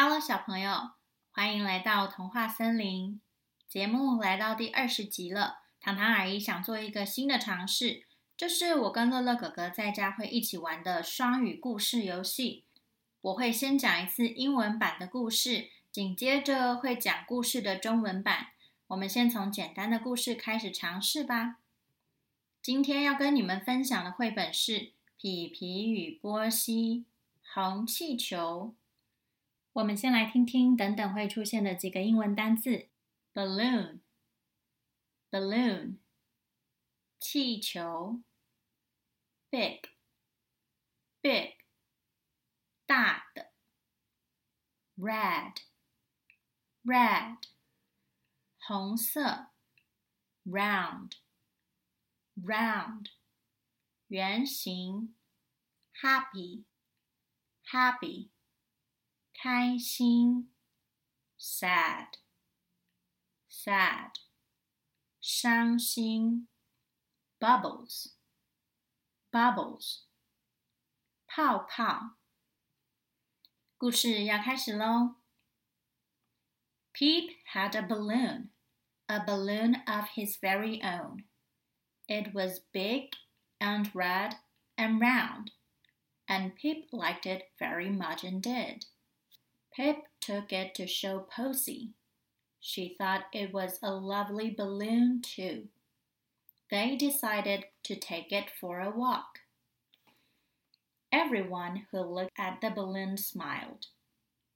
Hello，小朋友，欢迎来到童话森林。节目来到第二十集了，糖糖阿姨想做一个新的尝试，就是我跟乐乐哥哥在家会一起玩的双语故事游戏。我会先讲一次英文版的故事，紧接着会讲故事的中文版。我们先从简单的故事开始尝试吧。今天要跟你们分享的绘本是《皮皮与波西》，红气球。我们先来听听等等会出现的几个英文单字：balloon，balloon，气球；big，big，大的；red，red，红色；round，round，圆形；happy，happy。开心，sad，sad，伤心，bubbles，bubbles，泡泡。故事要开始喽。Pip had a balloon, a balloon of his very own. It was big and red and round, and Pip liked it very much indeed. Pip took it to show Posy. She thought it was a lovely balloon, too. They decided to take it for a walk. Everyone who looked at the balloon smiled.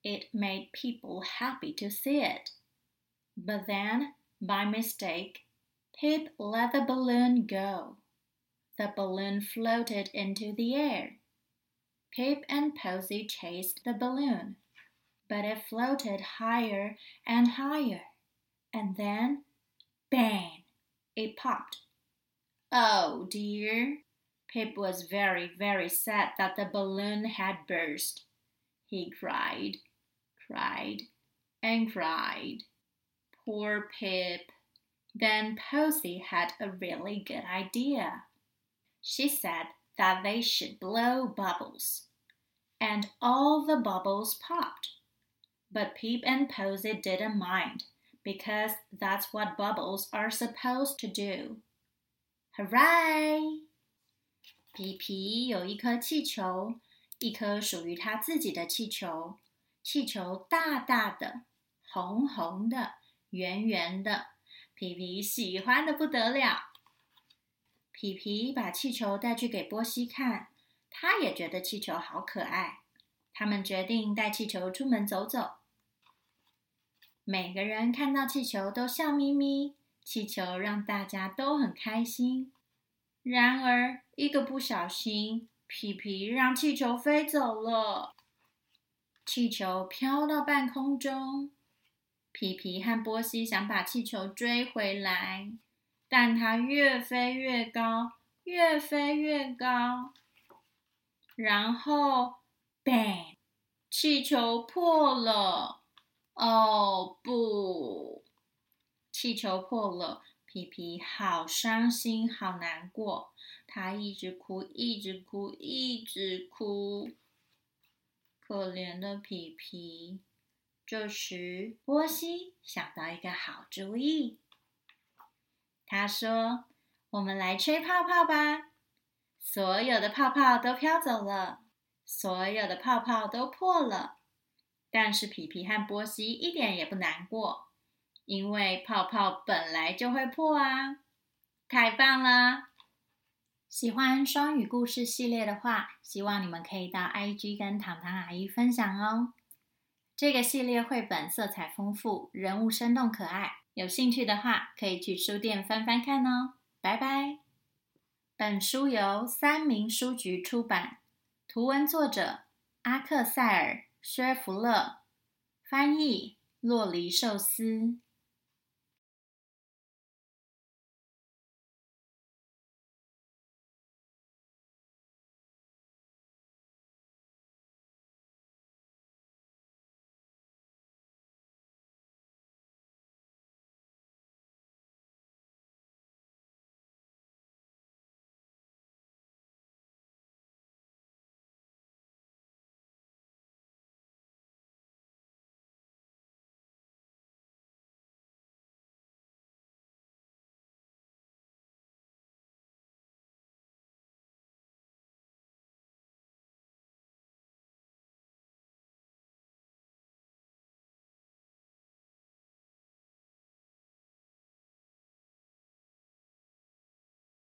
It made people happy to see it. But then, by mistake, Pip let the balloon go. The balloon floated into the air. Pip and Posy chased the balloon but it floated higher and higher, and then, bang, it popped. Oh dear! Pip was very, very sad that the balloon had burst. He cried, cried, and cried. Poor Pip. Then Posy had a really good idea. She said that they should blow bubbles. And all the bubbles popped. But Pip and Posy didn't mind, because that's what bubbles are supposed to do. Hooray! 皮皮有一颗气球，一颗属于他自己的气球。气球大大的，红红的，圆圆的，皮皮喜欢得不得了。皮皮把气球带去给波西看，他也觉得气球好可爱。他们决定带气球出门走走。 每个人看到气球都笑眯眯，气球让大家都很开心。然而，一个不小心，皮皮让气球飞走了。气球飘到半空中，皮皮和波西想把气球追回来，但它越飞越高，越飞越高。然后，bang，气球破了。哦不！气球破了，皮皮好伤心，好难过。他一直哭，一直哭，一直哭。可怜的皮皮。这时，波西想到一个好主意。他说：“我们来吹泡泡吧！所有的泡泡都飘走了，所有的泡泡都破了。”但是皮皮和波西一点也不难过，因为泡泡本来就会破啊！太棒了！喜欢双语故事系列的话，希望你们可以到 IG 跟糖糖阿姨分享哦。这个系列绘本色彩丰富，人物生动可爱，有兴趣的话可以去书店翻翻看哦。拜拜！本书由三民书局出版，图文作者阿克塞尔。薛福勒翻译，洛梨寿司。